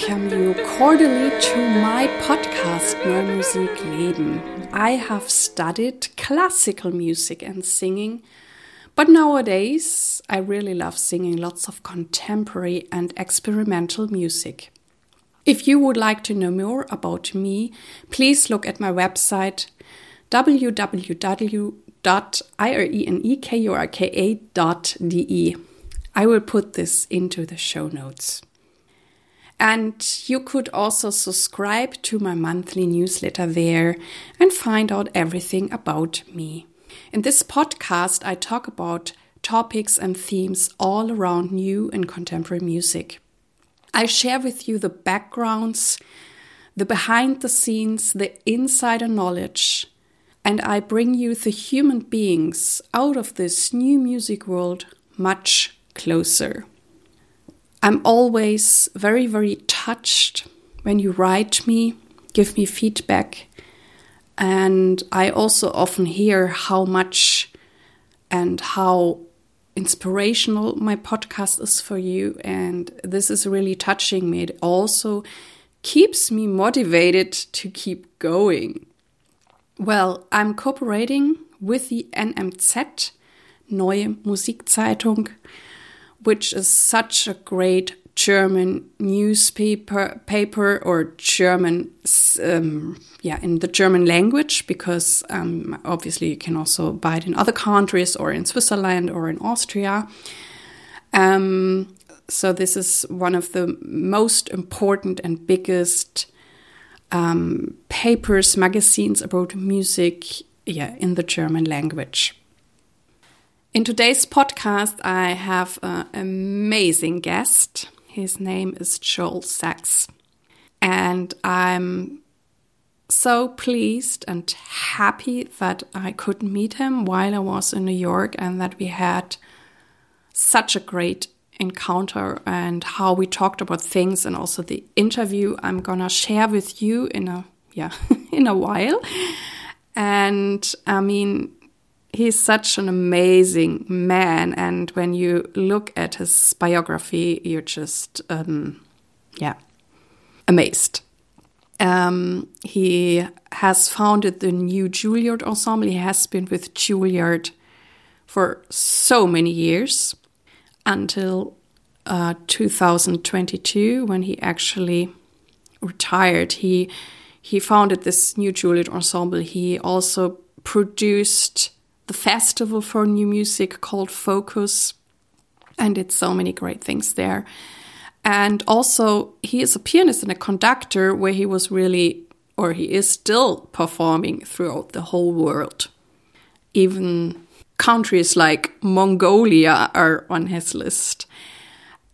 welcome you cordially to my podcast Neue Musik Leben. I have studied classical music and singing, but nowadays I really love singing lots of contemporary and experimental music. If you would like to know more about me, please look at my website www.irenekurka.de. I will put this into the show notes. And you could also subscribe to my monthly newsletter there and find out everything about me. In this podcast, I talk about topics and themes all around new and contemporary music. I share with you the backgrounds, the behind the scenes, the insider knowledge, and I bring you the human beings out of this new music world much closer. I'm always very, very touched when you write me, give me feedback. And I also often hear how much and how inspirational my podcast is for you. And this is really touching me. It also keeps me motivated to keep going. Well, I'm cooperating with the NMZ, Neue Musikzeitung which is such a great German newspaper paper or German, um, yeah, in the German language, because um, obviously you can also buy it in other countries or in Switzerland or in Austria. Um, so this is one of the most important and biggest um, papers, magazines about music, yeah, in the German language. In today's podcast, I have an amazing guest. His name is Joel Sachs. And I'm so pleased and happy that I could meet him while I was in New York and that we had such a great encounter and how we talked about things and also the interview I'm gonna share with you in a yeah in a while. And I mean he's such an amazing man and when you look at his biography you're just um, yeah amazed. Um, he has founded the new juilliard ensemble. He has been with juilliard for so many years until uh, 2022 when he actually retired. He he founded this new juilliard ensemble. He also produced the festival for new music called Focus, and did so many great things there. And also, he is a pianist and a conductor where he was really, or he is still performing throughout the whole world. Even countries like Mongolia are on his list.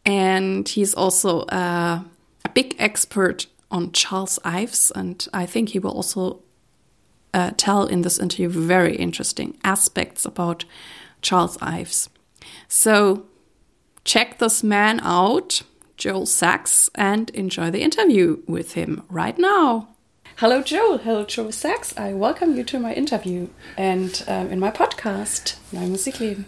And he's also a, a big expert on Charles Ives, and I think he will also uh, tell in this interview very interesting aspects about Charles Ives. So check this man out, Joel Sachs, and enjoy the interview with him right now. Hello, Joel. Hello, Joel Sachs. I welcome you to my interview and um, in my podcast, Neue Musikleben.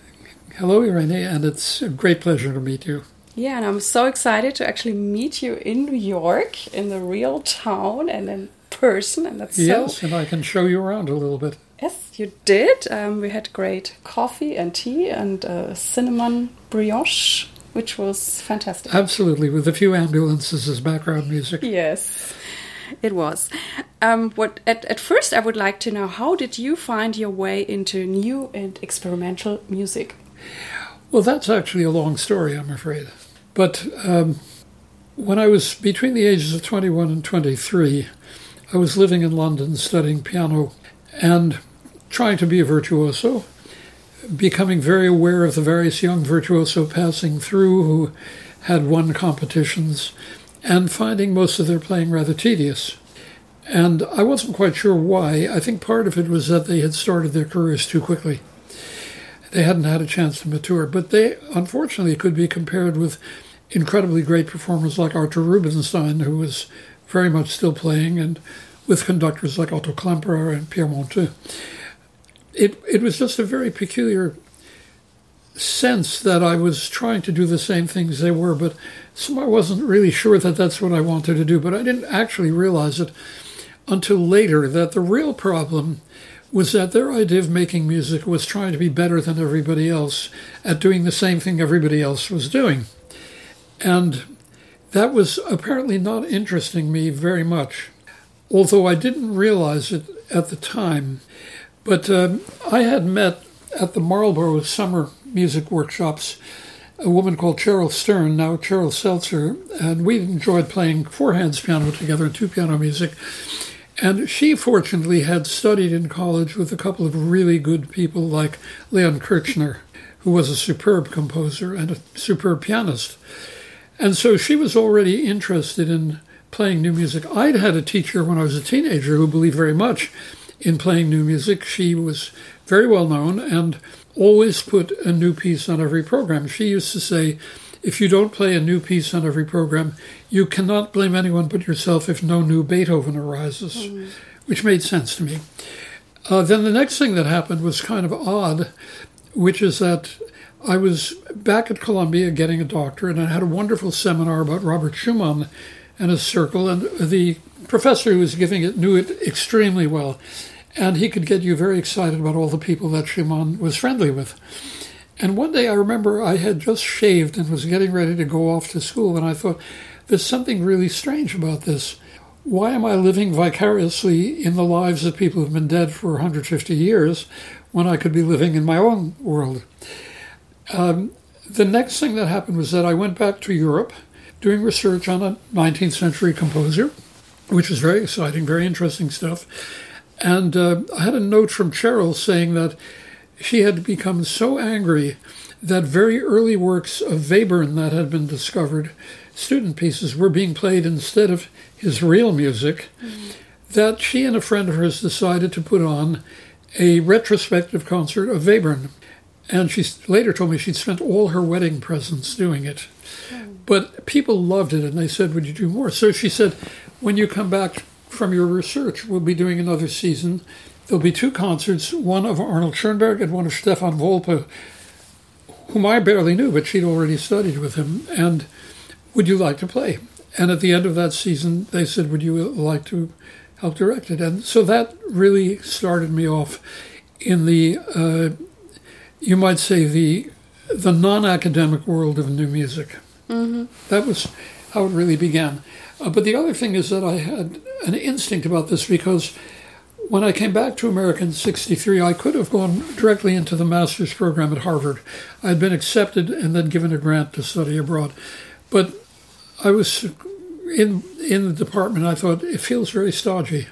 Hello, Irene, and it's a great pleasure to meet you. Yeah, and I'm so excited to actually meet you in New York, in the real town, and in person, and that's yes, so. and I can show you around a little bit. Yes, you did. Um, we had great coffee and tea and uh, cinnamon brioche, which was fantastic. Absolutely, with a few ambulances as background music. Yes, it was. Um, what at, at first I would like to know how did you find your way into new and experimental music? Well, that's actually a long story, I'm afraid. But um, when I was between the ages of 21 and 23, I was living in London studying piano and trying to be a virtuoso, becoming very aware of the various young virtuoso passing through who had won competitions and finding most of their playing rather tedious. And I wasn't quite sure why. I think part of it was that they had started their careers too quickly. They hadn't had a chance to mature, but they unfortunately could be compared with incredibly great performers like Arthur Rubinstein, who was very much still playing, and with conductors like Otto Klemperer and Pierre Monteux. It, it was just a very peculiar sense that I was trying to do the same things they were, but I wasn't really sure that that's what I wanted to do. But I didn't actually realize it until later that the real problem was that their idea of making music was trying to be better than everybody else at doing the same thing everybody else was doing. And that was apparently not interesting me very much, although I didn't realize it at the time. But um, I had met at the Marlboro Summer Music Workshops a woman called Cheryl Stern, now Cheryl Seltzer, and we enjoyed playing four hands piano together and two piano music. And she fortunately had studied in college with a couple of really good people like Leon Kirchner, who was a superb composer and a superb pianist. And so she was already interested in playing new music. I'd had a teacher when I was a teenager who believed very much in playing new music. She was very well known and always put a new piece on every program. She used to say, if you don't play a new piece on every program, you cannot blame anyone but yourself if no new Beethoven arises, mm. which made sense to me. Uh, then the next thing that happened was kind of odd, which is that I was back at Columbia getting a doctorate, and I had a wonderful seminar about Robert Schumann and his circle, and the professor who was giving it knew it extremely well, and he could get you very excited about all the people that Schumann was friendly with. And one day I remember I had just shaved and was getting ready to go off to school, and I thought, there's something really strange about this. Why am I living vicariously in the lives of people who've been dead for 150 years when I could be living in my own world? Um, the next thing that happened was that I went back to Europe doing research on a 19th century composer, which was very exciting, very interesting stuff. And uh, I had a note from Cheryl saying that she had become so angry that very early works of Webern that had been discovered, student pieces, were being played instead of his real music, mm-hmm. that she and a friend of hers decided to put on a retrospective concert of Webern. And she later told me she'd spent all her wedding presents doing it. But people loved it and they said, Would you do more? So she said, When you come back from your research, we'll be doing another season There'll be two concerts, one of Arnold Schoenberg and one of Stefan Wolpe, whom I barely knew, but she'd already studied with him. And would you like to play? And at the end of that season, they said, Would you like to help direct it? And so that really started me off in the, uh, you might say, the, the non academic world of new music. Mm-hmm. That was how it really began. Uh, but the other thing is that I had an instinct about this because when I came back to America in 63, I could have gone directly into the master's program at Harvard. I had been accepted and then given a grant to study abroad. But I was in, in the department, I thought, it feels very stodgy.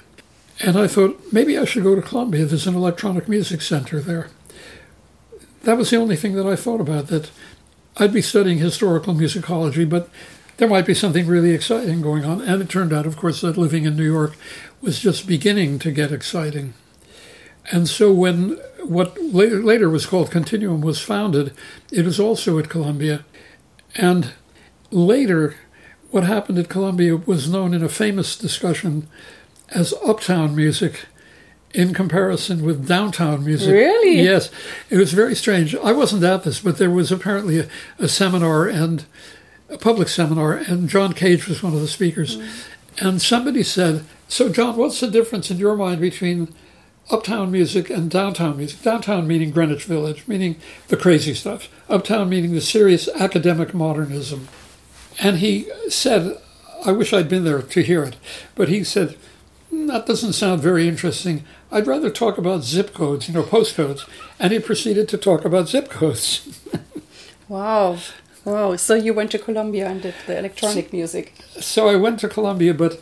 And I thought, maybe I should go to Columbia. There's an electronic music center there. That was the only thing that I thought about, that I'd be studying historical musicology, but there might be something really exciting going on. And it turned out, of course, that living in New York was just beginning to get exciting. And so when what later, later was called Continuum was founded, it was also at Columbia. And later, what happened at Columbia was known in a famous discussion as uptown music in comparison with downtown music. Really? Yes. It was very strange. I wasn't at this, but there was apparently a, a seminar and a public seminar, and John Cage was one of the speakers. Mm. And somebody said, So, John, what's the difference in your mind between uptown music and downtown music? Downtown meaning Greenwich Village, meaning the crazy stuff, uptown meaning the serious academic modernism. And he said, I wish I'd been there to hear it, but he said, hmm, That doesn't sound very interesting. I'd rather talk about zip codes, you know, postcodes. And he proceeded to talk about zip codes. wow. Wow! So you went to Columbia and did the electronic music. So I went to Columbia, but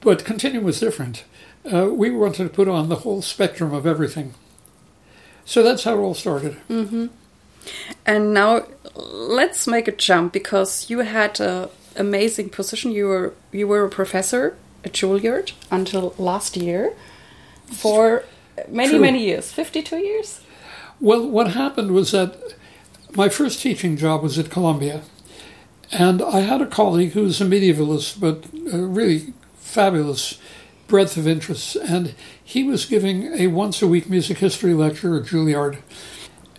but Continuum was different. Uh, we wanted to put on the whole spectrum of everything. So that's how it all started. Mm-hmm. And now let's make a jump because you had an amazing position. You were you were a professor at Juilliard until last year for many True. many years, fifty two years. Well, what happened was that my first teaching job was at Columbia, and I had a colleague who was a medievalist, but a really fabulous breadth of interests, and he was giving a once a week music history lecture at Juilliard.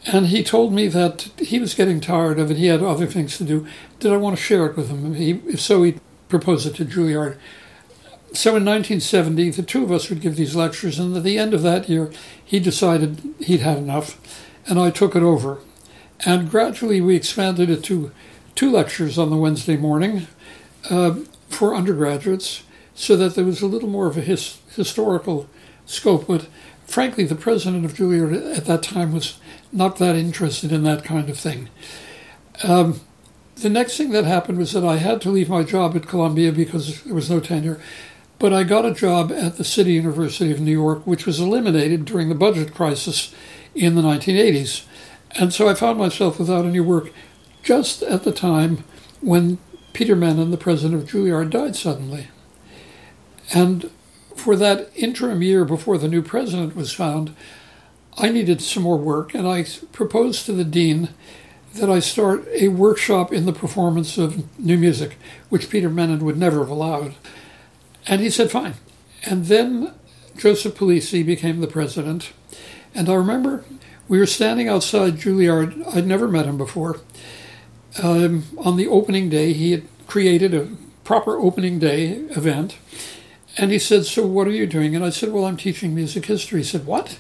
And he told me that he was getting tired of it. He had other things to do. Did I want to share it with him? He, if so, he proposed it to Juilliard. So in 1970, the two of us would give these lectures, and at the end of that year, he decided he'd had enough, and I took it over. And gradually, we expanded it to two lectures on the Wednesday morning uh, for undergraduates, so that there was a little more of a his, historical scope. But frankly, the president of Juilliard at that time was not that interested in that kind of thing. Um, the next thing that happened was that I had to leave my job at Columbia because there was no tenure. But I got a job at the City University of New York, which was eliminated during the budget crisis in the 1980s. And so I found myself without any work just at the time when Peter Mennin, the president of Juilliard, died suddenly. And for that interim year before the new president was found, I needed some more work, and I proposed to the dean that I start a workshop in the performance of new music, which Peter Mennin would never have allowed. And he said, fine. And then Joseph Polisi became the president. And I remember we were standing outside Juilliard. I'd never met him before. Um, on the opening day, he had created a proper opening day event. And he said, So what are you doing? And I said, Well, I'm teaching music history. He said, What?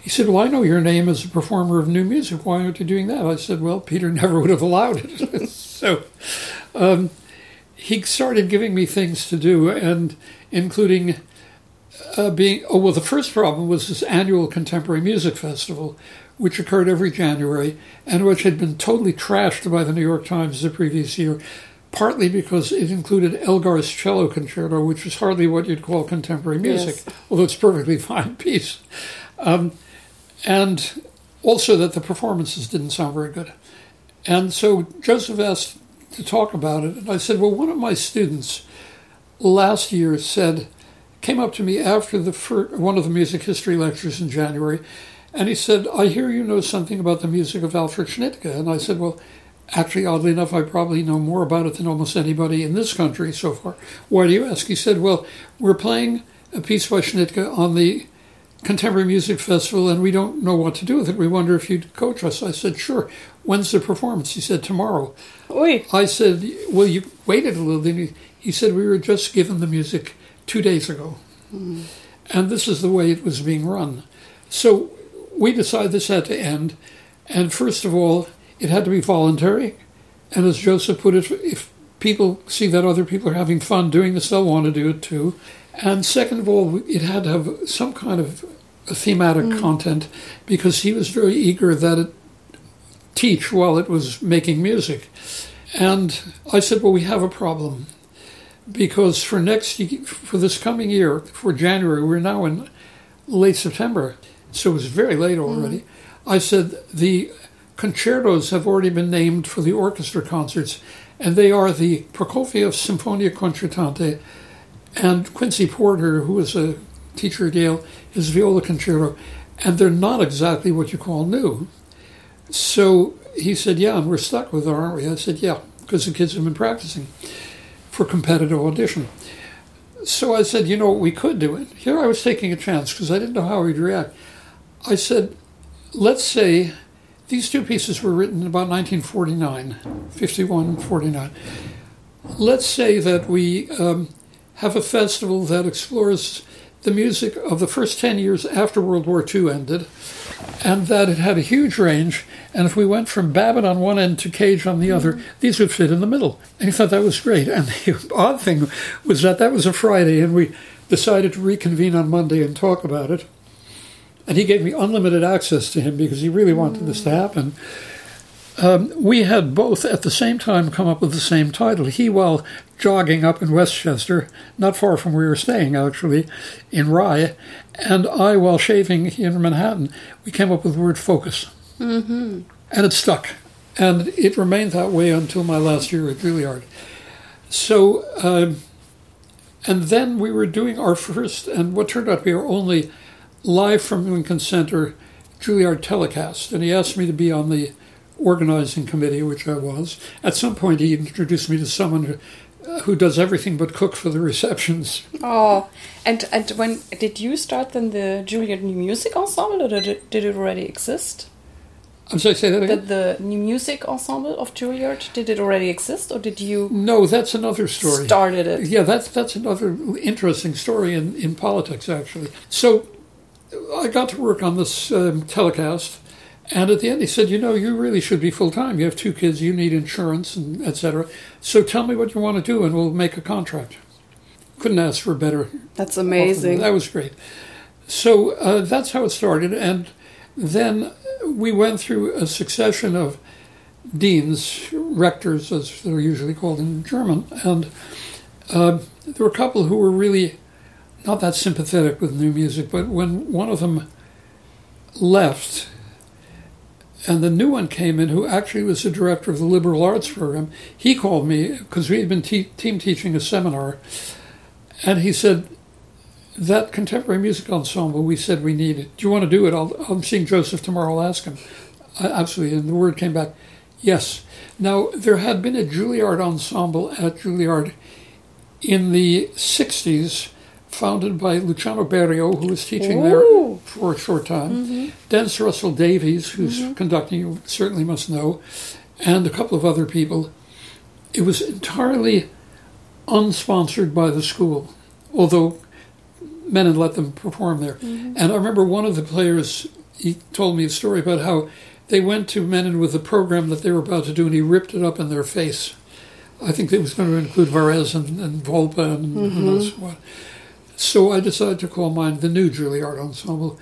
He said, Well, I know your name as a performer of new music. Why aren't you doing that? I said, Well, Peter never would have allowed it. so um, he started giving me things to do, and including uh, being, oh, well, the first problem was this annual contemporary music festival, which occurred every January and which had been totally trashed by the New York Times the previous year, partly because it included Elgar's cello concerto, which was hardly what you'd call contemporary music, yes. although it's a perfectly fine piece. Um, and also that the performances didn't sound very good. And so Joseph asked to talk about it, and I said, Well, one of my students last year said, came up to me after the first, one of the music history lectures in January, and he said, I hear you know something about the music of Alfred Schnittke. And I said, Well, actually, oddly enough, I probably know more about it than almost anybody in this country so far. Why do you ask? He said, Well, we're playing a piece by Schnittke on the Contemporary Music Festival, and we don't know what to do with it. We wonder if you'd coach us. I said, sure. When's the performance? He said, tomorrow. Oy. I said, well, you waited a little. Then he, said, we were just given the music two days ago. Mm. And this is the way it was being run. So we decided this had to end. And first of all, it had to be voluntary. And as Joseph put it, if people see that other people are having fun doing this, they'll want to do it too. And second of all, it had to have some kind of thematic mm. content because he was very eager that it teach while it was making music. And I said, well, we have a problem because for next for this coming year, for January, we're now in late September, so it was very late mm. already. Mm. I said the concertos have already been named for the orchestra concerts, and they are the Prokofiev Symphonia Concertante and Quincy Porter, who was a teacher at Yale, his viola concerto, and they're not exactly what you call new. So he said, Yeah, and we're stuck with it, aren't we? I said, Yeah, because the kids have been practicing for competitive audition. So I said, You know what we could do? it. here I was taking a chance because I didn't know how he'd react. I said, Let's say these two pieces were written about 1949, 51, 49. Let's say that we um, have a festival that explores the music of the first 10 years after World War II ended, and that it had a huge range. And if we went from Babbitt on one end to Cage on the mm-hmm. other, these would fit in the middle. And he thought that was great. And the odd thing was that that was a Friday, and we decided to reconvene on Monday and talk about it. And he gave me unlimited access to him because he really wanted this to mm. happen. Um, we had both at the same time come up with the same title. He, while jogging up in Westchester, not far from where we were staying actually, in Rye, and I, while shaving in Manhattan, we came up with the word focus. Mm-hmm. And it stuck. And it remained that way until my last year at Juilliard. So, uh, and then we were doing our first, and what turned out to be our only live from Lincoln Center Juilliard telecast. And he asked me to be on the organizing committee, which I was. At some point, he introduced me to someone who, uh, who does everything but cook for the receptions. Oh, and and when did you start then the Juilliard New Music Ensemble, or did it, did it already exist? I'm sorry, say that The, again. the new music ensemble of Juilliard, did it already exist or did you no, that's another story. started it? Yeah, that's that's another interesting story in, in politics, actually. So I got to work on this um, telecast, and at the end he said, "You know, you really should be full time. You have two kids. You need insurance, and etc. So tell me what you want to do, and we'll make a contract." Couldn't ask for better That's amazing. That was great. So uh, that's how it started, and then we went through a succession of deans, rectors, as they're usually called in German, and uh, there were a couple who were really not that sympathetic with new music. But when one of them left, and the new one came in, who actually was the director of the liberal arts program, he called me because we had been te- team teaching a seminar, and he said that contemporary music ensemble we said we needed. Do you want to do it? I'll, I'm seeing Joseph tomorrow. I'll ask him. I, absolutely. And the word came back, yes. Now, there had been a Juilliard ensemble at Juilliard in the 60s, founded by Luciano Berio, who was teaching Ooh. there for a short time. Mm-hmm. Dennis Russell Davies, who's mm-hmm. conducting, you certainly must know, and a couple of other people. It was entirely unsponsored by the school, although Mennin let them perform there. Mm-hmm. And I remember one of the players, he told me a story about how they went to Mennin with the program that they were about to do, and he ripped it up in their face. I think it was going to include Varese and, and Wolpe and who knows what. So I decided to call mine the New Juilliard Ensemble,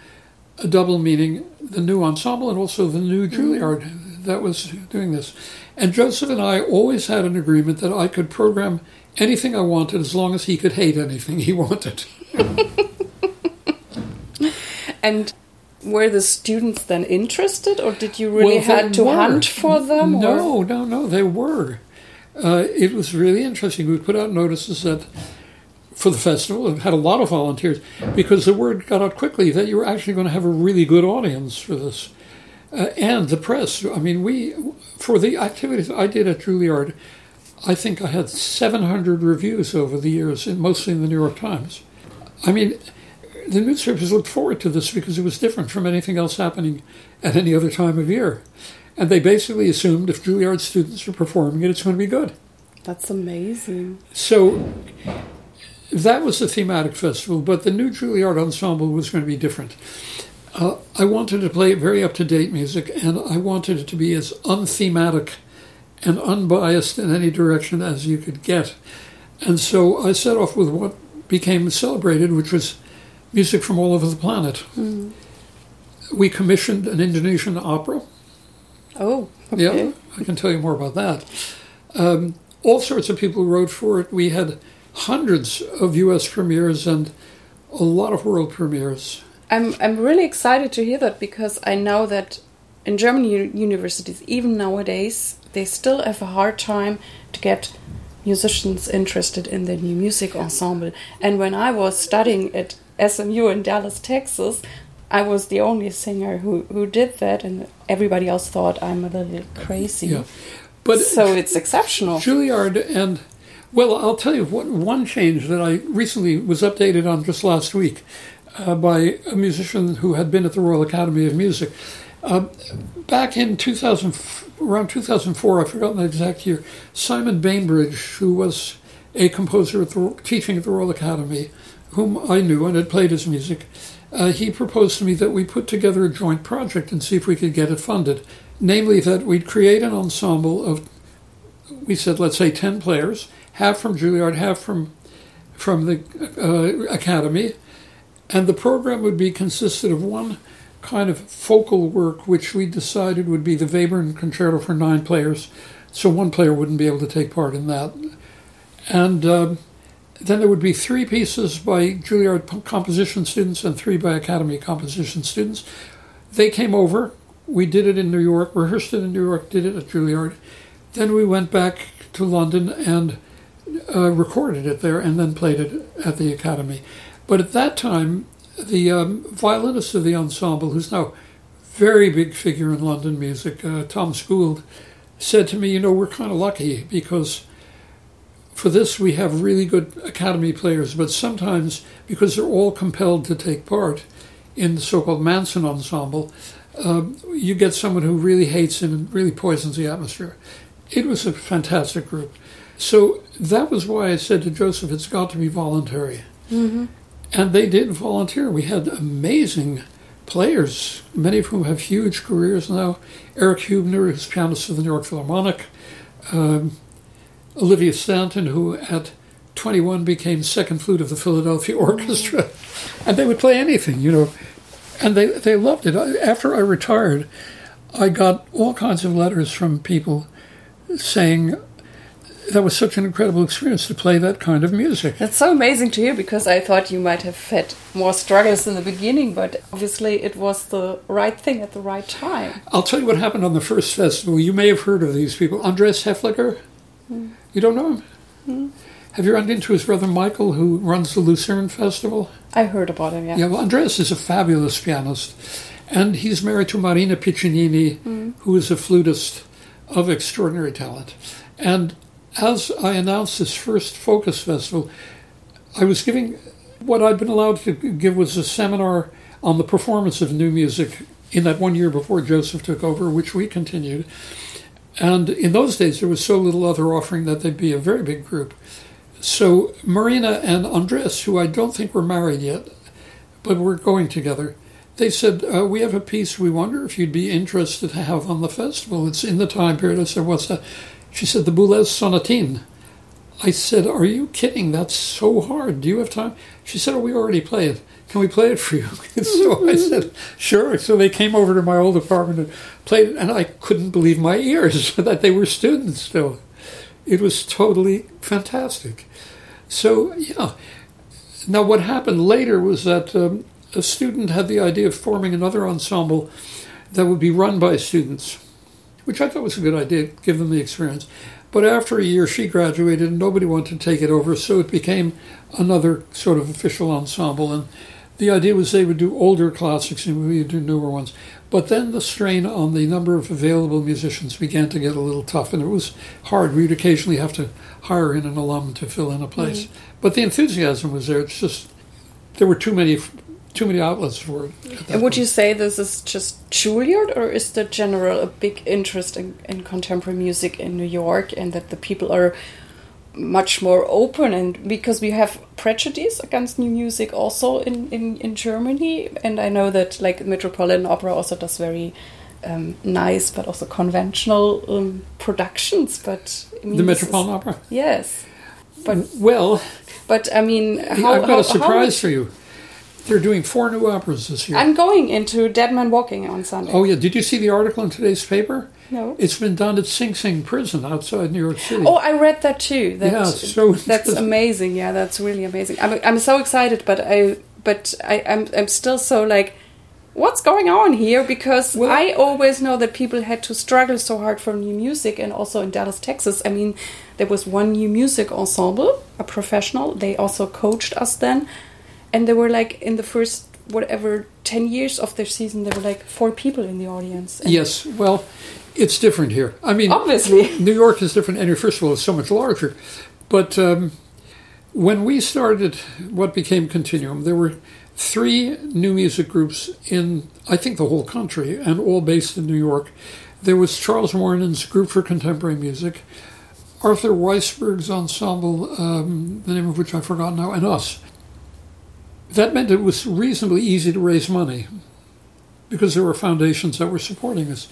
a double meaning the new ensemble and also the new Juilliard that was doing this. And Joseph and I always had an agreement that I could program anything I wanted as long as he could hate anything he wanted. And were the students then interested, or did you really Well, had to were. hunt for them? or- No, no, no, they were. Uh, it was really interesting. We put out notices that for the festival and had a lot of volunteers because the word got out quickly that you were actually going to have a really good audience for this. Uh, and the press. I mean, we for the activities I did at Juilliard, I think I had 700 reviews over the years, and mostly in the New York Times. I mean, the newspapers looked forward to this because it was different from anything else happening at any other time of year. And they basically assumed if Juilliard students are performing it, it's going to be good. That's amazing. So that was the thematic festival, but the new Juilliard ensemble was going to be different. Uh, I wanted to play very up to date music, and I wanted it to be as unthematic and unbiased in any direction as you could get. And so I set off with what became celebrated, which was music from all over the planet. We commissioned an Indonesian opera. Oh, okay. Yeah, I can tell you more about that. Um, all sorts of people wrote for it. We had hundreds of U.S. premieres and a lot of world premieres. I'm I'm really excited to hear that because I know that in German universities, even nowadays, they still have a hard time to get musicians interested in the new music ensemble. And when I was studying at SMU in Dallas, Texas, I was the only singer who, who did that, and everybody else thought I'm a little uh, crazy. Yeah, but so it's exceptional. Juilliard and well, I'll tell you what one change that I recently was updated on just last week uh, by a musician who had been at the Royal Academy of Music. Uh, back in 2000, around 2004, I've forgotten the exact year, Simon Bainbridge, who was a composer at the, teaching at the Royal Academy, whom I knew and had played his music, uh, he proposed to me that we put together a joint project and see if we could get it funded. Namely, that we'd create an ensemble of, we said, let's say 10 players, half from Juilliard, half from, from the uh, Academy, and the program would be consisted of one kind of focal work, which we decided would be the Webern Concerto for nine players, so one player wouldn't be able to take part in that. And um, then there would be three pieces by Juilliard composition students and three by Academy composition students. They came over. We did it in New York, rehearsed it in New York, did it at Juilliard. Then we went back to London and uh, recorded it there and then played it at the Academy. But at that time, the um, violinist of the ensemble, who's now a very big figure in London music, uh, Tom Schould, said to me, You know, we're kind of lucky because for this we have really good Academy players, but sometimes because they're all compelled to take part, in the so-called Manson ensemble, um, you get someone who really hates him and really poisons the atmosphere. It was a fantastic group. So that was why I said to Joseph, it's got to be voluntary. Mm-hmm. And they did volunteer. We had amazing players, many of whom have huge careers now. Eric Huebner, who's pianist of the New York Philharmonic. Um, Olivia Staton, who at 21 became second flute of the Philadelphia Orchestra. And they would play anything, you know. And they, they loved it. After I retired, I got all kinds of letters from people saying, that was such an incredible experience to play that kind of music. That's so amazing to hear because I thought you might have had more struggles in the beginning, but obviously it was the right thing at the right time. I'll tell you what happened on the first festival. You may have heard of these people. Andreas Haefliger. Mm. You don't know him? Mm. Have you run into his brother Michael, who runs the Lucerne Festival? I heard about him, yeah. Yeah, well, Andreas is a fabulous pianist, and he's married to Marina Piccinini, mm. who is a flutist of extraordinary talent. And as I announced this first Focus Festival, I was giving what I'd been allowed to give was a seminar on the performance of new music in that one year before Joseph took over, which we continued. And in those days, there was so little other offering that they'd be a very big group. So Marina and Andres, who I don't think were married yet, but were going together, they said, uh, We have a piece we wonder if you'd be interested to have on the festival. It's in the time period. I said, What's that? She said, The Boulez Sonatine. I said, Are you kidding? That's so hard. Do you have time? She said, Oh, we already played it. Can we play it for you? so I said, Sure. So they came over to my old apartment and played it, and I couldn't believe my ears that they were students still. It was totally fantastic. So, yeah. Now, what happened later was that um, a student had the idea of forming another ensemble that would be run by students which I thought was a good idea, give them the experience. But after a year, she graduated and nobody wanted to take it over, so it became another sort of official ensemble. And the idea was they would do older classics and we would do newer ones. But then the strain on the number of available musicians began to get a little tough, and it was hard. We'd occasionally have to hire in an alum to fill in a place. Mm-hmm. But the enthusiasm was there. It's just there were too many too many outlets for it. And would point. you say this is just Juilliard, or is there general a big interest in, in contemporary music in New York, and that the people are much more open and because we have prejudice against new music also in, in, in Germany and I know that like Metropolitan Opera also does very um, nice but also conventional um, productions but I mean, the Metropolitan is, Opera yes but well but I mean how, I've got how, a surprise for you they're doing four new operas this year. I'm going into Dead Man Walking on Sunday. Oh yeah, did you see the article in today's paper? No. It's been done at Sing Sing Prison outside New York City. Oh, I read that too. That, yeah, so that's amazing. Yeah, that's really amazing. I'm I'm so excited, but I but I I'm I'm still so like what's going on here because well, I always know that people had to struggle so hard for new music and also in Dallas, Texas. I mean, there was one new music ensemble, a professional. They also coached us then and they were like in the first whatever 10 years of their season there were like four people in the audience. Yes well it's different here. I mean obviously. New york is different and first of all it's so much larger. But um, when we started what became continuum there were three new music groups in i think the whole country and all based in new york. There was charles Wuorinen's group for contemporary music arthur weisberg's ensemble um, the name of which i forgot now and us that meant it was reasonably easy to raise money because there were foundations that were supporting us.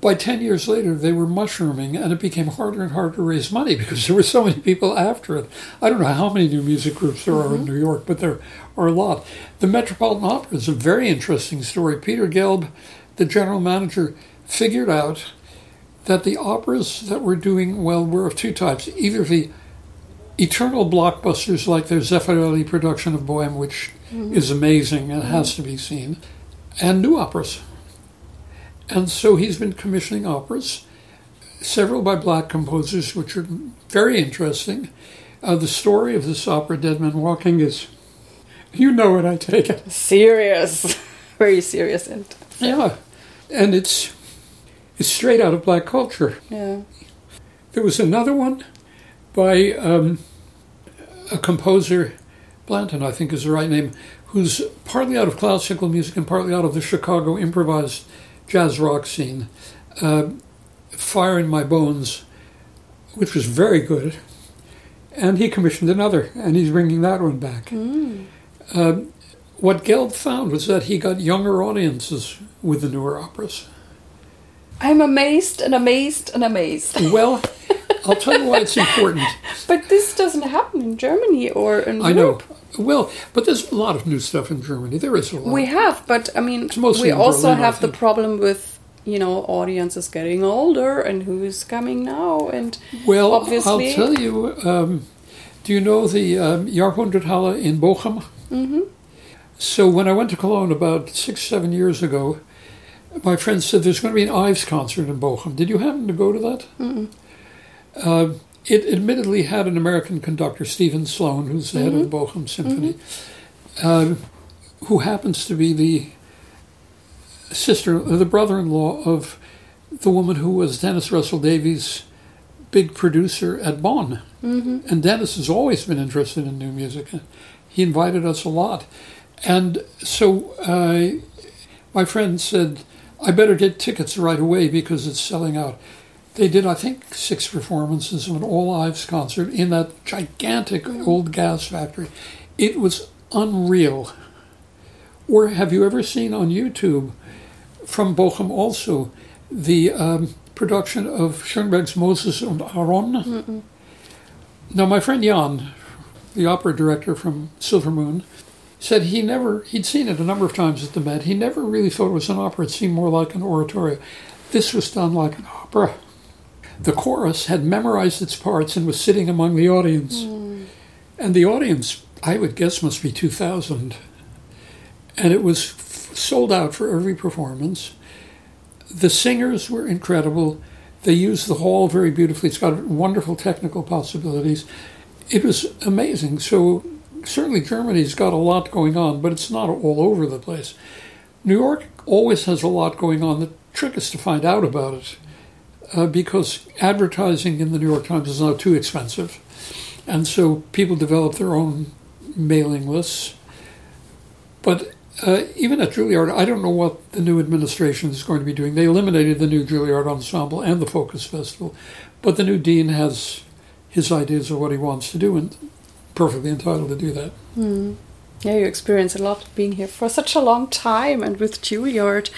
By 10 years later, they were mushrooming, and it became harder and harder to raise money because there were so many people after it. I don't know how many new music groups there mm-hmm. are in New York, but there are a lot. The Metropolitan Opera is a very interesting story. Peter Gelb, the general manager, figured out that the operas that were doing well were of two types either the eternal blockbusters like their Zeffirelli production of Bohem, which mm-hmm. is amazing and mm-hmm. has to be seen, and new operas. And so he's been commissioning operas, several by black composers, which are very interesting. Uh, the story of this opera, Dead Man Walking, is, you know it, I take it. Serious. very serious. And yeah. And it's, it's straight out of black culture. Yeah. There was another one by um, a composer, Blanton, I think is the right name, who's partly out of classical music and partly out of the Chicago improvised jazz rock scene, uh, Fire in My Bones, which was very good. And he commissioned another, and he's bringing that one back. Mm. Uh, what Gelb found was that he got younger audiences with the newer operas. I'm amazed and amazed and amazed. Well, I'll tell you why it's important. but this doesn't happen in Germany or in I know. Well, but there's a lot of new stuff in Germany. There is a lot. We have, but I mean, we also Berlin, have the problem with you know audiences getting older and who is coming now and well, obviously- I'll tell you. Um, do you know the um, Jahrhunderthalle in Bochum? hmm So when I went to Cologne about six, seven years ago, my friend said there's going to be an Ives concert in Bochum. Did you happen to go to that? Mm-mm. Uh, it admittedly had an American conductor, Steven Sloane, who's the head of the Mm-hmm. Bochum Symphony, uh, who happens to be the sister, uh, the brother-in-law of the woman who was Dennis Russell Davies' big producer at Bonn. hmm And Dennis has always been interested in new music. He invited us a lot. And so uh, my friend said, I better get tickets right away because it's selling out. They did, I think, six performances of an all Ives concert in that gigantic old gas factory. It was unreal. Or have you ever seen on YouTube from Bochum also the um, production of Schoenberg's Moses und Aron? Now, my friend Jan, the opera director from Silver Moon, said he never, he'd seen it a number of times at the Met. He never really thought it was an opera. It seemed more like an oratorio. This was done like an opera. The chorus had memorized its parts and was sitting among the audience. Hmm. And the audience, I would guess, must be 2,000. And it was f- sold out for every performance. The singers were incredible. They used the hall very beautifully. It's got wonderful technical possibilities. It was amazing. So certainly Germany's got a lot going on, but it's not all over the place. New York always has a lot going on. The trick is to find out about it uh, because advertising in the New York Times is now too expensive. And so people develop their own mailing lists. But uh, even at Juilliard, I don't know what the new administration is going to be doing. They eliminated the new Juilliard Ensemble and the Focus Festival, but the new dean has his ideas of what he wants to do and perfectly entitled to do that. Mm. Yeah, you experience a lot being here for such a long time and with Juilliard.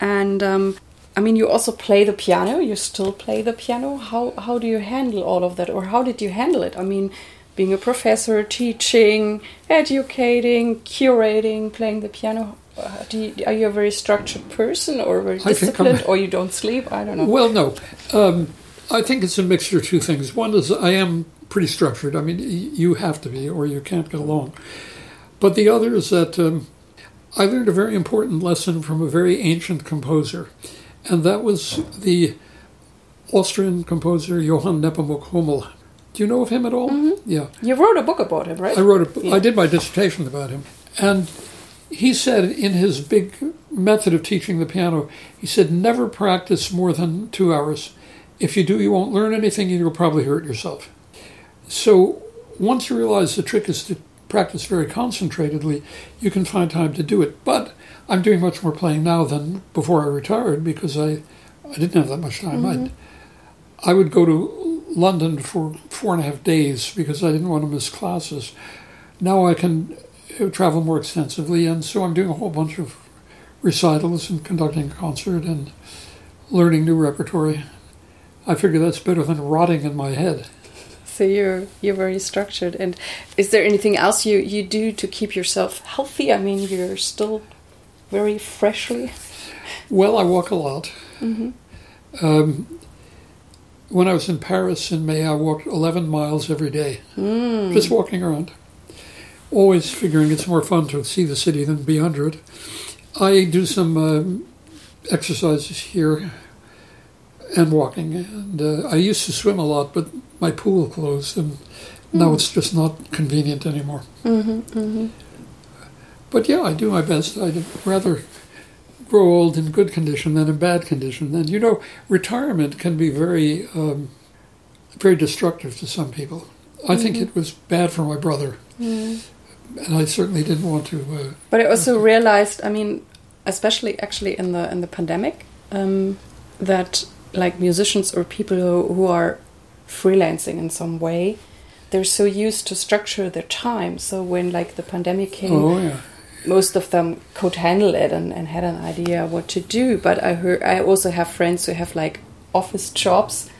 And um, I mean, you also play the piano. You still play the piano. How how do you handle all of that, or how did you handle it? I mean, being a professor, teaching, educating, curating, playing the piano. Uh, do you, are you a very structured person, or very I think I'm- disciplined, or you don't sleep? I don't know. Well, no. Um, I think it's a mixture of two things. One is I am pretty structured. I mean, you have to be, or you can't get along. But the other is that um, I learned a very important lesson from a very ancient composer, and that was the Austrian composer Johann Nepomuk Hummel. Do you know of him at all? Mhm. Yeah. You wrote a book about him, right? I wrote a, Yeah. I did my dissertation about him, and he said in his big method of teaching the piano, he said never practice more than two hours. If you do, you won't learn anything, and you'll probably hurt yourself. So once you realize the trick is to practice very concentratedly, you can find time to do it. But I'm doing much more playing now than before I retired because I, I didn't have that much time. I'd, I would go to London for four and a half days because I didn't want to miss classes. Now I can uh, travel more extensively, and so I'm doing a whole bunch of recitals and conducting a concert and learning new repertory. I figure that's better than rotting in my head. So you're you're very structured. And is there anything else you you do to keep yourself healthy? I mean, you're still very freshly. Well, I walk a lot. hmm Um, when I was in Paris in May, I walked 11 miles every day, Mm. just walking around. Always figuring it's more fun to see the city than be under it. I do some um, exercises here and walking. And uh, I used to swim a lot, but my pool closed, and now Mm. it's just not convenient anymore. hmm hmm But yeah, I do my best. I'd rather grow old in good condition than in bad condition. And you know, retirement can be very, um, very destructive to some people. I think Mhm. it was bad for my brother Mm. and I certainly didn't want to. Uh, but I also realized, I mean, especially actually in the in the pandemic, um, that like musicians or people who, who are freelancing in some way, they're so used to structure their time. So when like the pandemic came, oh yeah. most of them could handle it and, and had an idea what to do. But I heard I also have friends who have like office jobs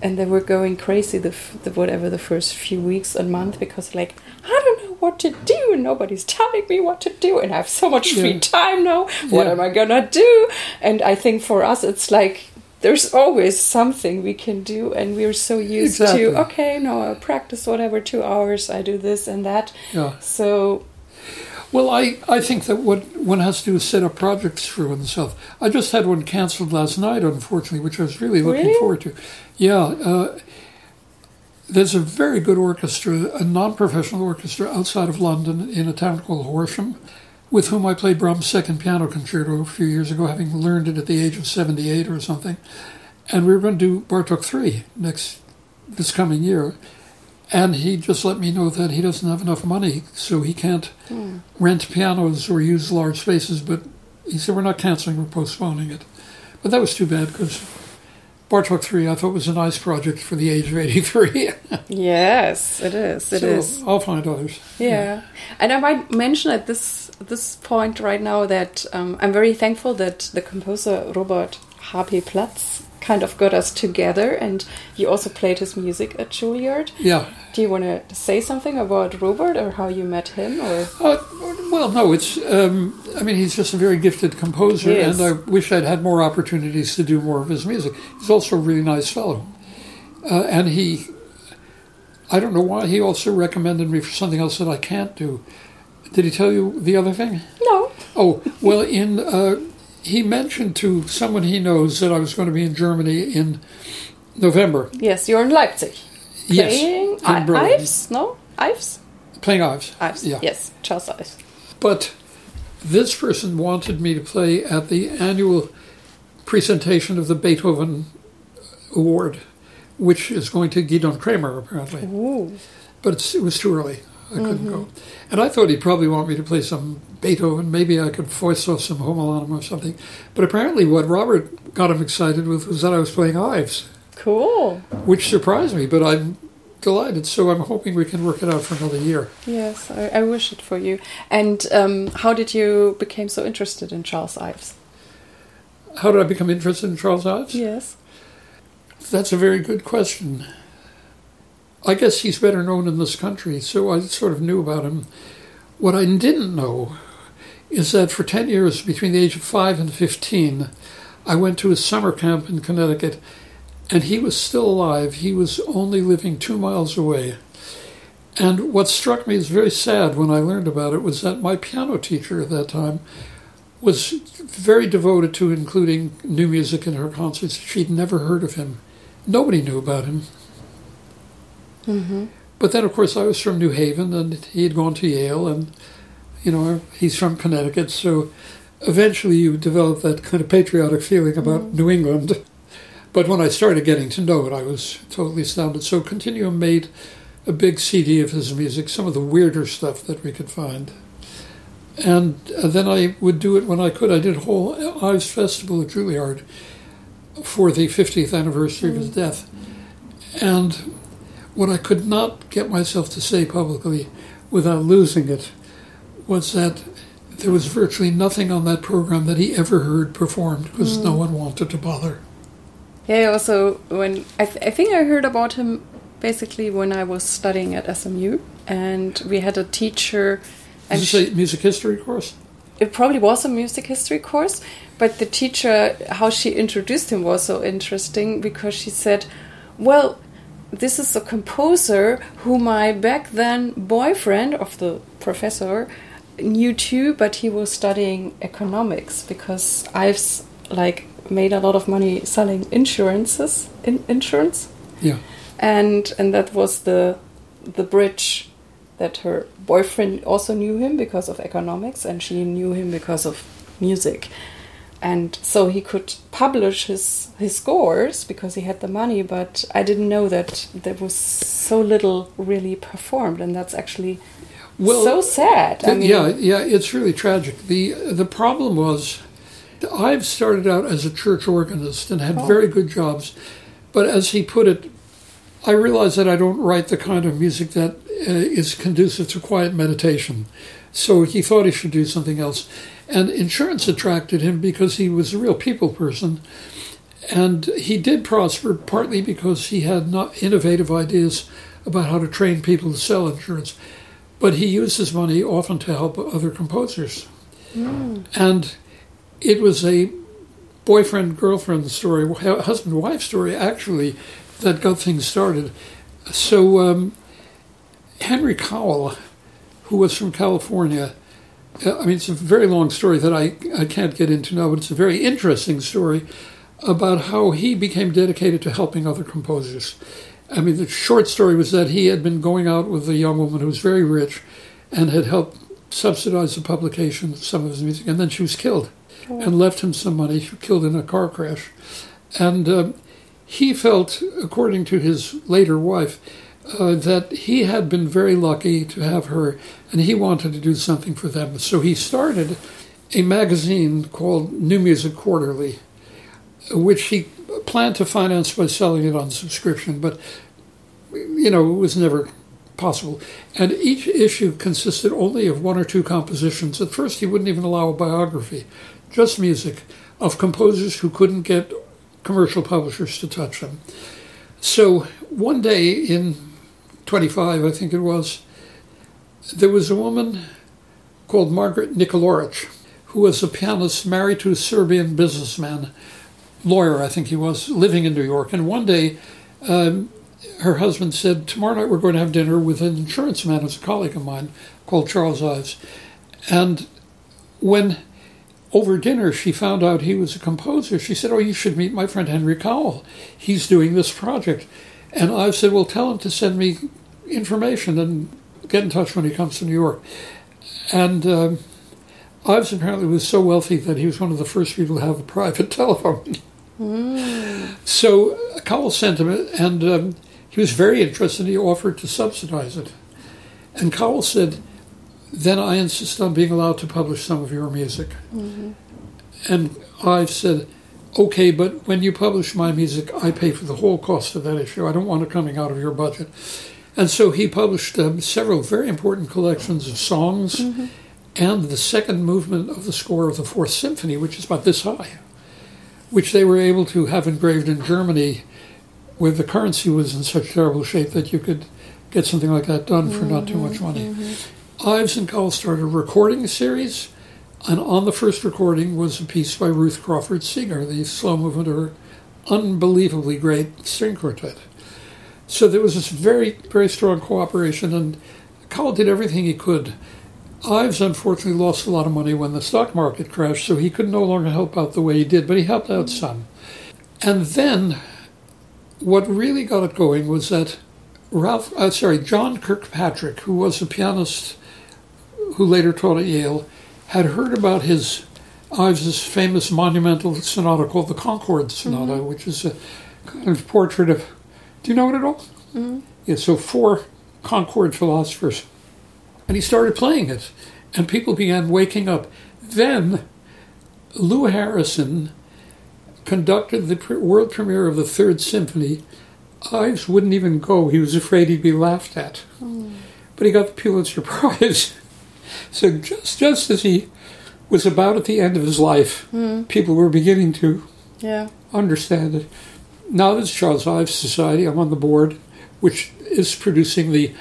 and they were going crazy the, the whatever the first few weeks and month because like I don't know what to do and nobody's telling me what to do and I have so much free time now. What Yeah. am I gonna do? And I think for us it's like there's always something we can do and we're so used Exactly. to okay no I practice whatever two hours I do this and that Yeah. so Well, I, I think that what one has to do is set up projects for oneself. I just had one canceled last night, unfortunately, which I was really looking Really? forward to. Yeah. Uh, there's a very good orchestra, a non professional orchestra outside of London in a town called Horsham, with whom I played Brahms' second piano concerto a few years ago, having learned it at the age of 78 or something. And we were going to do Bartok 3 next this coming year. And he just let me know that he doesn't have enough money, so he can't hmm. rent pianos or use large spaces. But he said, We're not canceling, we're postponing it. But that was too bad because Bartok 3 I thought was a nice project for the age of 83. yes it is it so is I'll find others. Yeah, and I might mention at this this point right now that um, I'm very thankful that the composer Robert H.P. Platz kind of got us together, and you also played his music at Juilliard. Yeah. Do you want to say something about Robert or how you met him? Or Uh, well, no, it's. Um, I mean, he's just a very gifted composer, and I wish I'd had more opportunities to do more of his music. He's also a really nice fellow, uh, and he. I don't know why he also recommended me for something else that I can't do. Did he tell you the other thing? no? Oh, well, in uh, he mentioned to someone he knows that I was going to be in Germany in November. Yes, you're in Leipzig. Yes, Playing in I- Berlin. Ives? No, Ives. playing Ives. Ives. Yeah. Yes, Charles Ives. But this person wanted me to play at the annual presentation of the Beethoven Award, which is going to Gidon Kremer, apparently. Ooh. But it's, it was too early. I couldn't go. And I thought he'd probably want me to play some Beethoven. Maybe I could voice off some Homelanum or something. But apparently, what Robert got him excited with was that I was playing Ives, Cool. which surprised me, but I'm delighted. So I'm hoping we can work it out for another year. Yes, I, I wish it for you. And um, how did you become so interested in Charles Ives? How did I become interested in Charles Ives? Yes. That's a very good question. I guess he's better known in this country, so I sort of knew about him. What I didn't know is that for 10 years, between the age of 5 and 15, I went to his summer camp in Connecticut, and he was still alive. He was only living two miles away. And what struck me as very sad when I learned about it was that my piano teacher at that time was very devoted to including new music in her concerts. She'd never heard of him. Nobody knew about him. Mm-hmm. But then, of course, I was from New Haven, and he had gone to Yale, and you know he's from Connecticut. So eventually, you develop that kind of patriotic feeling about New England. But when I started getting to know it, I was totally astounded. So Continuum made a big CD of his music, some of the weirder stuff that we could find. And uh, then I would do it when I could. I did a whole Ives Festival at Juilliard for the 50th anniversary of his death. And what I could not get myself to say publicly without losing it was that there was virtually nothing on that program that he ever heard performed because no hmm. one wanted to bother. Yeah. Also, when I, th- I think I heard about him basically when I was studying at SMU, and we had a teacher, Did and you say music history course? it probably was a music history course, but the teacher, how she introduced him was so interesting because she said, Well, this is a composer who my back then boyfriend of the professor knew too, but he was studying economics because I've like made a lot of money selling insurances in insurance Yeah. and and that was the the bridge that her boyfriend also knew him because of economics and she knew him because of music and so he could publish his his scores because he had the money but i didn't know that there was so little really performed and that's actually well, so sad. I mean, yeah, yeah, it's really tragic. the The problem was, I've started out as a church organist and had oh. very good jobs, but as he put it, I realized that I don't write the kind of music that uh, is conducive to quiet meditation. So he thought he should do something else. And insurance attracted him because he was a real people person. And he did prosper partly because he had not innovative ideas about how to train people to sell insurance. But he used his money often to help other composers. Mm. And it was a boyfriend girlfriend story, husband wife story, actually, that got things started. So um, Henry Cowell, who was from California, I mean, it's a very long story that I, I can't get into now, but it's a very interesting story about how he became dedicated to helping other composers. I mean, the short story was that he had been going out with a young woman who was very rich and had helped subsidize the publication of some of his music, and then she was killed oh. and left him some money. She was killed in a car crash. And um, he felt, according to his later wife, uh, that he had been very lucky to have her and he wanted to do something for them. So he started a magazine called New Music Quarterly, which he planned to finance by selling it on subscription, but you know, it was never possible. And each issue consisted only of one or two compositions. At first, he wouldn't even allow a biography, just music of composers who couldn't get commercial publishers to touch them. So one day in 25, I think it was, there was a woman called Margaret Nikolic, who was a pianist married to a Serbian businessman, lawyer, I think he was, living in New York. And one day, um, her husband said, Tomorrow night we're going to have dinner with an insurance man who's a colleague of mine called Charles Ives. And when over dinner she found out he was a composer, she said, Oh, you should meet my friend Henry Cowell. He's doing this project. And I said, Well, tell him to send me information and get in touch when he comes to New York. And um, Ives apparently was so wealthy that he was one of the first people to have a private telephone. Mm. So Cowell sent him it, and um, he was very interested. He offered to subsidize it. And Cowell said, Then I insist on being allowed to publish some of your music. Mm-hmm. And Ives said, Okay, but when you publish my music, I pay for the whole cost of that issue. I don't want it coming out of your budget. And so he published um, several very important collections of songs mm-hmm. and the second movement of the score of the Fourth Symphony, which is about this high, which they were able to have engraved in Germany where the currency was in such terrible shape that you could get something like that done for mm-hmm. not too much mm-hmm. money. Mm-hmm. Ives and Cowell started a recording series, and on the first recording was a piece by Ruth Crawford Seeger, the slow movement of her unbelievably great string quartet. So there was this very, very strong cooperation, and Cowell did everything he could. Ives unfortunately lost a lot of money when the stock market crashed, so he could no longer help out the way he did, but he helped out some. And then what really got it going was that Ralph, uh, sorry, John Kirkpatrick, who was a pianist who later taught at Yale, had heard about his Ives's famous monumental sonata called the Concord Sonata, mm-hmm. which is a kind of portrait of do you know it at all? Mm-hmm. Yeah, so four Concord philosophers. And he started playing it, and people began waking up. Then Lou Harrison conducted the world premiere of the Third Symphony. Ives wouldn't even go. He was afraid he'd be laughed at. Mm. But he got the Pulitzer Prize. so just just as he was about at the end of his life, mm. people were beginning to yeah. understand it now there's Charles Ives Society. I'm on the board, which is producing the,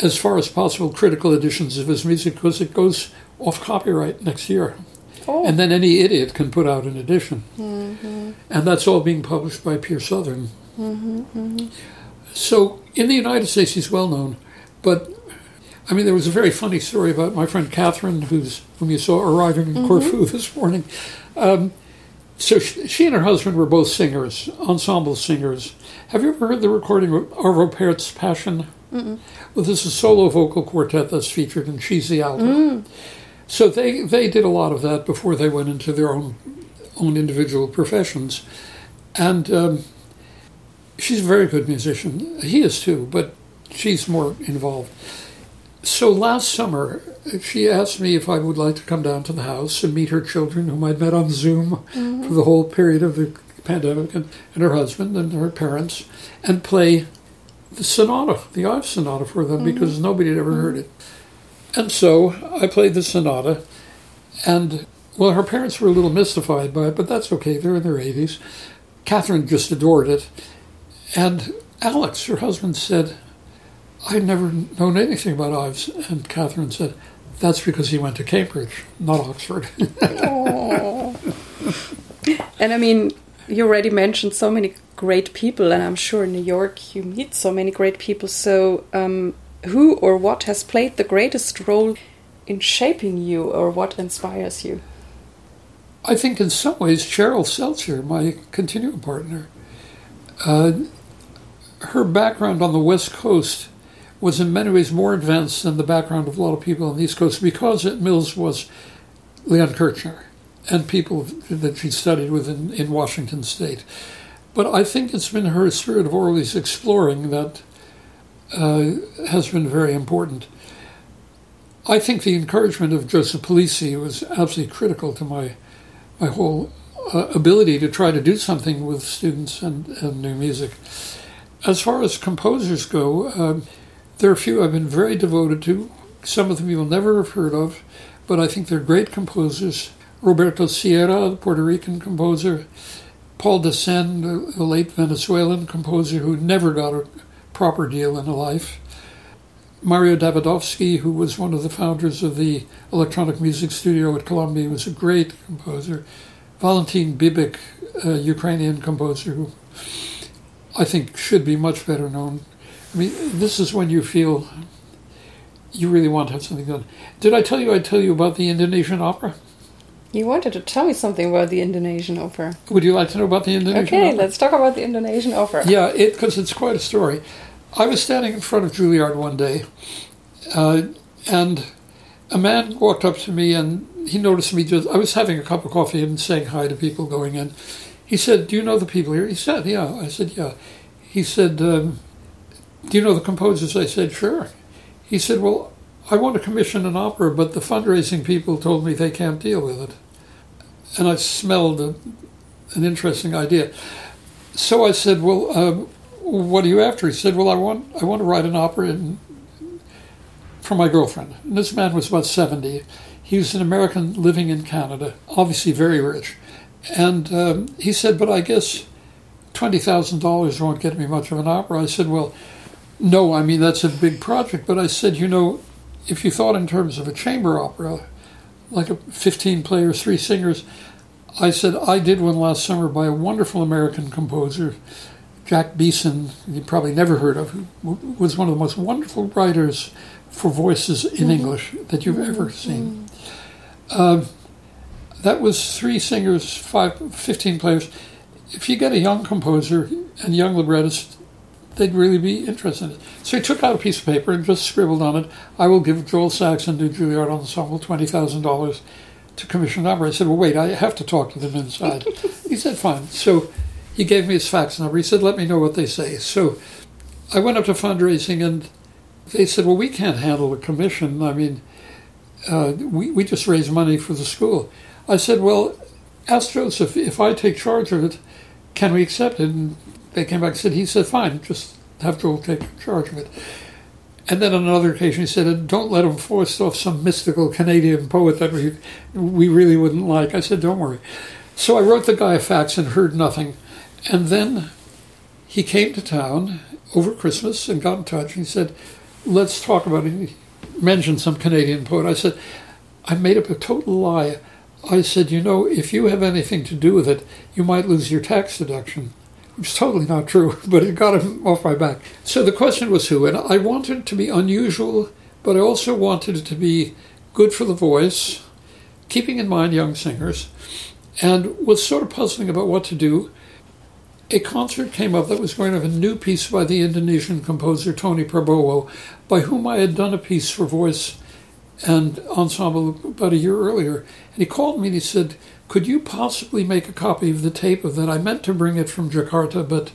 as far as possible, critical editions of his music because it goes off copyright next year. Oh. And then any idiot can put out an edition. Mm-hmm. And that's all being published by Peer Southern. Mm-hmm, mm-hmm. So in the United States, he's well known. But I mean, there was a very funny story about my friend Catherine, who's whom you saw arriving in mm-hmm. Corfu this morning. Um, so she, and her husband were both singers, ensemble singers. Have you ever heard the recording of Arvo Pärt's Passion? Mm-mm. Well, this is a solo vocal quartet that's featured in She's the Alto. Mm. So they, they did a lot of that before they went into their own own individual professions. And um, she's a very good musician. He is too, but she's more involved. so last summer, she asked me if I would like to come down to the house and meet her children, whom I'd met on Zoom mm-hmm. for the whole period of the pandemic, and, and, her husband and her parents, and play the sonata, the Ives sonata for them, mm-hmm. because nobody had ever mm-hmm. heard it. And so I played the sonata, and well, her parents were a little mystified by it, but that's okay. They're in their 80s. Catherine just adored it. And Alex, her husband, said, I'd never known anything about Ives. And Catherine said, That's because he went to Cambridge, not Oxford. and I mean, you already mentioned so many great people, and I'm sure in New York you meet so many great people. So, um, who or what has played the greatest role in shaping you, or what inspires you? I think in some ways, Cheryl Seltzer, my continuing partner, uh, her background on the West Coast was in many ways more advanced than the background of a lot of people on the East Coast because at Mills was Leon Kirchner and people that she studied with in, in Washington State. But I think it's been her spirit of always exploring that uh, has been very important. I think the encouragement of Joseph Polisi was absolutely critical to my my whole uh, ability to try to do something with students and, and new music. As far as composers go, um, there are a few I've been very devoted to. Some of them you will never have heard of, but I think they're great composers. Roberto Sierra, the Puerto Rican composer, Paul Desenne, the late Venezuelan composer who never got a proper deal in life. Mario Davidovsky, who was one of the founders of the electronic music studio at Columbia, was a great composer. Valentin Bibik, a Ukrainian composer who I think should be much better known. I mean, this is when you feel you really want to have something done. Did I tell you I'd tell you about the Indonesian opera? You wanted to tell me something about the Indonesian opera. Would you like to know about the Indonesian okay, opera? let's talk about the Indonesian opera. Yeah, because it, it's quite a story. I was standing in front of Juilliard one day, uh, and a man walked up to me and he noticed me just. I was having a cup of coffee and saying hi to people going in. He said, "Do you know the people here?" He said, "Yeah." I said, "Yeah." He said, um, "Do you know the composers?" I said, "Sure." He said, "Well, I want to commission an opera, but the fundraising people told me they can't deal with it." And I smelled a, an interesting idea. So I said, "Well." Um, what are you after? He said, well, I want, I want to write an opera in, for my girlfriend. And this man was about 70. He was an American living in Canada, obviously very rich. And um, he said, but I guess $20,000 won't get me much of an opera. I said, well, no, I mean, that's a big project. But I said, you know, if you thought in terms of a chamber opera, like a 15 players, three singers, I said, I did one last summer by a wonderful American composer Jack Beeson, you probably never heard of, who was one of the most wonderful writers for voices in mm-hmm. English that you've ever mm-hmm. seen. Uh, that was three singers, five, 15 players. If you get a young composer and young librettist, they'd really be interested in it. So he took out a piece of paper and just scribbled on it, I will give Joel Saxon to Juilliard Ensemble $20,000 to commission an opera. I said, well, wait, I have to talk to them inside. he said, fine. So he gave me his fax number. He said, let me know what they say. So I went up to fundraising and they said, well, we can't handle a commission. I mean, uh, we, we just raise money for the school. I said, well, ask Joseph if I take charge of it, can we accept it? And they came back and said, he said, fine, just have Joel take charge of it. And then on another occasion, he said, "Don't let him force off some mystical Canadian poet that we we really wouldn't like." I said, "Don't worry." So I wrote the guy a fax and heard nothing. And then he came to town over Christmas and got in touch. And he said, "Let's talk about it." He mentioned some Canadian poet. I said, "I made up a total lie." I said, "You know, if you have anything to do with it, you might lose your tax deduction." Is totally not true, but it got him off my back. So the question was who, and I wanted it to be unusual, but I also wanted it to be good for the voice, keeping in mind young singers, and was sort of puzzling about what to do a concert came up that was going to have a new piece by the Indonesian composer Tony Prabowo, by whom I had done a piece for voice and ensemble about a year earlier. And he called me and he said, Could you possibly make a copy of the tape of that? I meant to bring it from Jakarta, but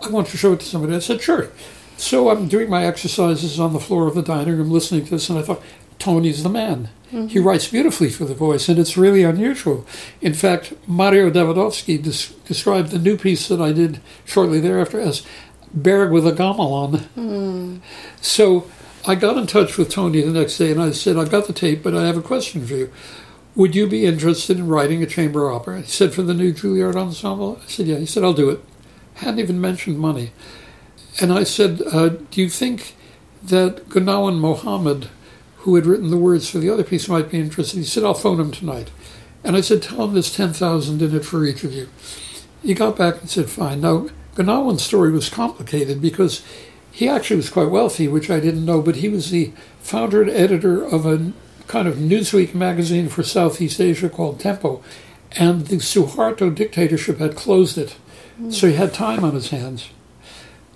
I want to show it to somebody. I said, Sure. So I'm doing my exercises on the floor of the dining room, listening to this, and I thought, Tony's the man. Mm-hmm. He writes beautifully for the voice, and it's really unusual. In fact, Mario Davidovsky des- described the new piece that I did shortly thereafter as Berg with a gamelan. Mm. So I got in touch with Tony the next day, and I said, I've got the tape, but I have a question for you. Would you be interested in writing a chamber opera? He said, For the new Juilliard Ensemble? I said, Yeah. He said, I'll do it. Hadn't even mentioned money. And I said, uh, Do you think that Goenawan Mohamad, who had written the words for the other piece, might be interested? He said, I'll phone him tonight. And I said, Tell him there's 10000 in it for each of you. He got back and said, Fine. Now, Goenawan's story was complicated because he actually was quite wealthy, which I didn't know, but he was the founder and editor of a kind of Newsweek magazine for Southeast Asia called Tempo. And the Suharto dictatorship had closed it. Mm. So he had time on his hands.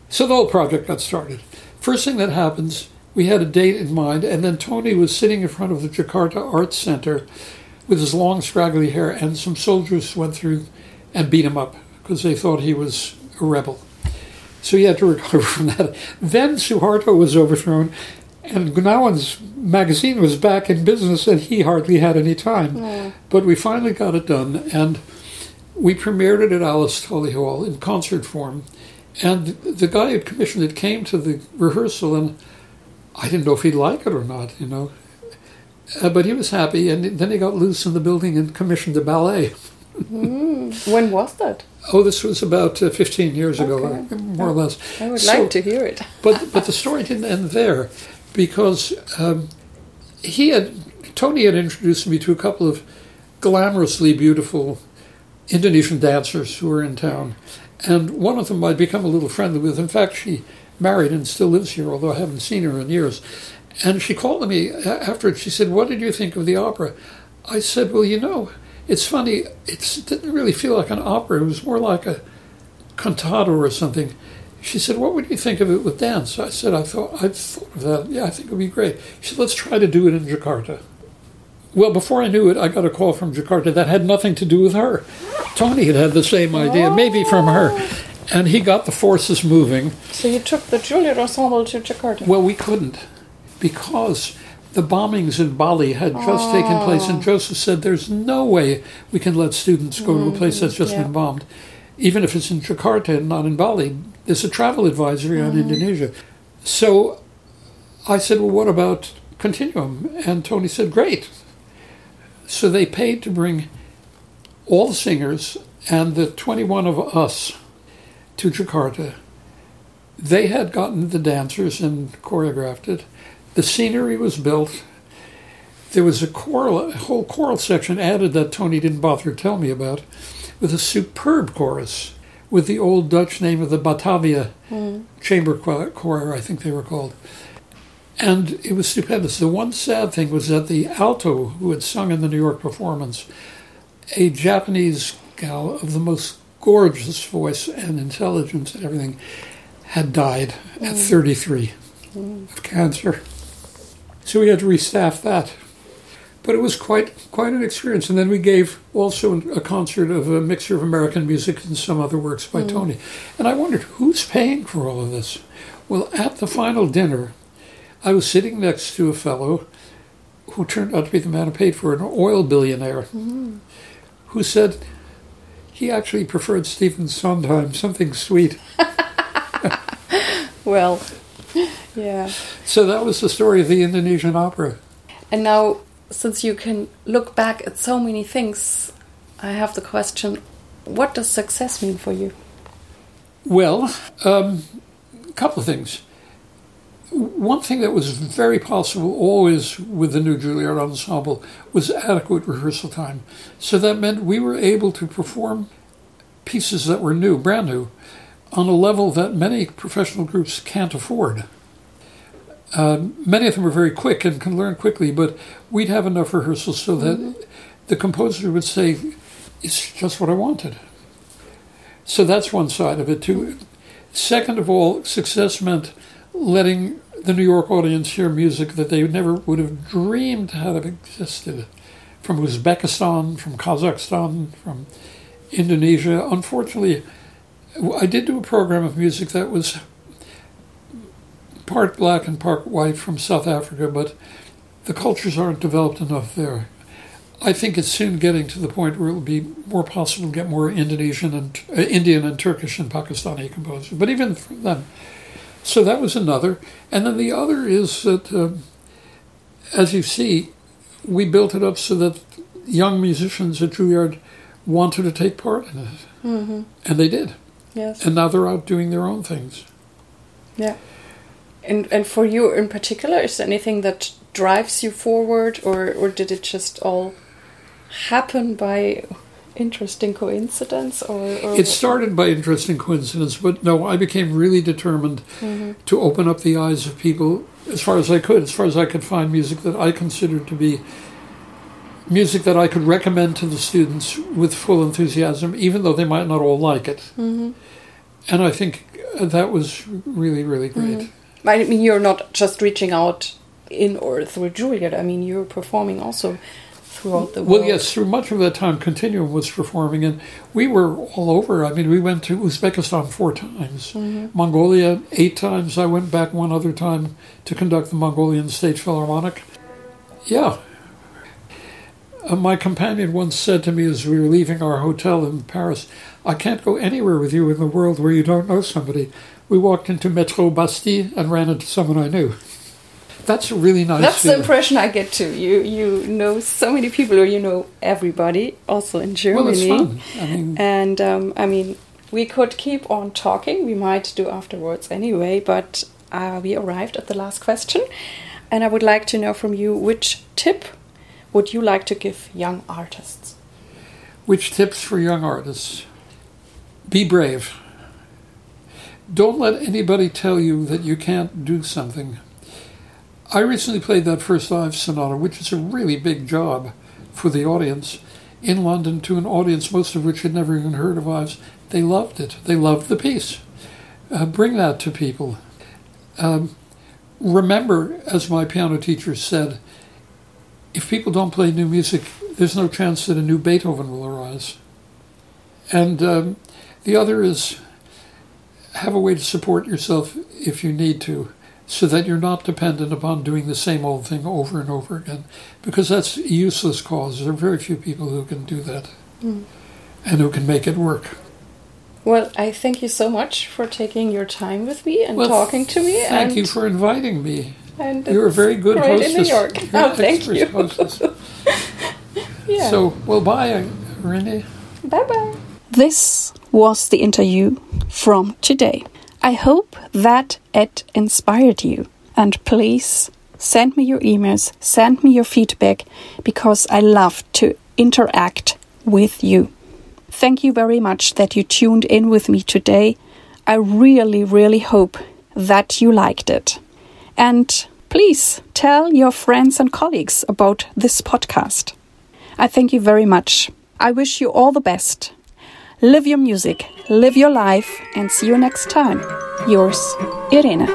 So the whole project got started. First thing that happens, we had a date in mind, and then Tony was sitting in front of the Jakarta Arts Center with his long, scraggly hair, and some soldiers went through and beat him up because they thought he was a rebel. So he had to recover from that. Then Suharto was overthrown, and Goenawan's magazine was back in business, and he hardly had any time. But we finally got it done, and we premiered it at Alice Tully Hall in concert form. And the guy who commissioned it came to the rehearsal, and I didn't know if he'd like it or not, you know. Uh, but he was happy, and then he got loose in the building and commissioned a ballet. mm. When was that? Oh, this was about uh, 15 years ago, okay. more or less. I would so, like to hear it. but but the story didn't end there, because um, he had Tony had introduced me to a couple of glamorously beautiful Indonesian dancers who were in town, and one of them I'd become a little friendly with. In fact, she married and still lives here, although I haven't seen her in years. And she called me afterwards. She said, "What did you think of the opera?" I said, "Well, you know, it's funny. It didn't really feel like an opera. It was more like a cantata or something." She said, "What would you think of it with dance?" I said, "I thought I thought of that. Yeah, I think it would be great." She said, "Let's try to do it in Jakarta." Well, before I knew it, I got a call from Jakarta that had nothing to do with her. Tony had had the same idea, oh. maybe from her. And he got the forces moving. So you took the Juilliard Ensemble to Jakarta? Well, we couldn't because the bombings in Bali had just oh. taken place, and Joseph said, There's no way we can let students go mm, to a place that's just yeah. been bombed, even if it's in Jakarta and not in Bali. There's a travel advisory on mm-hmm. Indonesia. So I said, Well, what about Continuum? And Tony said, Great. So they paid to bring all the singers and the 21 of us to Jakarta. They had gotten the dancers and choreographed it. The scenery was built. There was a choral, a whole choral section added that Tony didn't bother to tell me about, with a superb chorus with the old Dutch name of the Batavia mm. Chamber Choir, I think they were called. And it was stupendous. The one sad thing was that the alto who had sung in the New York performance, a Japanese gal of the most gorgeous voice and intelligence and everything, had died mm. at 33 mm. of cancer. So we had to restaff that. But it was quite quite an experience. And then we gave also a concert of a mixture of American music and some other works by mm. Tony. And I wondered who's paying for all of this. Well, at the final dinner, I was sitting next to a fellow who turned out to be the man who paid for it, an oil billionaire, mm-hmm. who said he actually preferred Stephen Sondheim, something sweet. well, yeah. So that was the story of the Indonesian opera. And now, since you can look back at so many things, I have the question what does success mean for you? Well, um, a couple of things one thing that was very possible always with the new Juilliard ensemble was adequate rehearsal time. So that meant we were able to perform pieces that were new, brand new, on a level that many professional groups can't afford. Uh, many of them are very quick and can learn quickly, but we'd have enough rehearsals so that mm-hmm. the composer would say, It's just what I wanted. So that's one side of it, too. Second of all, success meant letting the New York audience hear music that they never would have dreamed had have existed from Uzbekistan, from Kazakhstan, from Indonesia. Unfortunately, I did do a program of music that was part black and part white from South Africa, but the cultures aren't developed enough there. I think it's soon getting to the point where it will be more possible to get more Indonesian and uh, Indian and Turkish and Pakistani composers. But even for them, so that was another. And then the other is that, um, as you see, we built it up so that young musicians at Juilliard wanted to take part in it, Mm-hmm. and they did. Yes. And now they're out doing their own things. Yeah. And and for you in particular, is there anything that drives you forward, or or did it just all happen by interesting coincidence, or, or It started by interesting coincidence, but no, I became really determined to open up the eyes of people as far as I could, as far as I could find music that I considered to be music that I could recommend to the students with full enthusiasm, even though they might not all like it. Mhm. And I think that was really, really great. I mean, you're not just reaching out in or through Juilliard. I mean, you're performing also throughout the world. Well, yes, through much of that time, Continuum was performing, and we were all over. I mean, we went to Uzbekistan four times, Mongolia eight times. I went back one other time to conduct the Mongolian State Philharmonic. Yeah. Uh, my companion once said to me as we were leaving our hotel in Paris, I can't go anywhere with you in the world where you don't know somebody. We walked into Metro Bastille and ran into someone I knew. That's a really nice That's the impression I get too. You you know so many people, or you know everybody, also in Germany. Well, it's fun. I mean, And um, I mean, we could keep on talking. We might do afterwards anyway, but uh, we arrived at the last question. And I would like to know from you which tip would you like to give young artists? Which tips for young artists? Be brave. Don't let anybody tell you that you can't do something. I recently played that first live sonata, which is a really big job for the audience, in London to an audience most of which had never even heard of Ives. They loved it. They loved the piece. Uh, bring that to people. Um, remember, as my piano teacher said, if people don't play new music, there's no chance that a new Beethoven will arise. And um, the other is have a way to support yourself if you need to, so that you're not dependent upon doing the same old thing over and over again, because that's a useless cause. There are very few people who can do that hmm. and who can make it work. Well, I thank you so much for taking your time with me and Well, talking to me. Thank and, you for inviting me. and You're a very good great hostess. in New York. Very Oh, thank expert you. hostess. Yeah. So, well, bye, Renee. bye bye. This was the interview from today. I hope that it inspired you. And please send me your emails, send me your feedback, because I love to interact with you. Thank you very much that you tuned in with me today. I really, really hope that you liked it. And please tell your friends and colleagues about this podcast. I thank you very much. I wish you all the best. Live your music, live your life, and see you next time. Yours, Irene.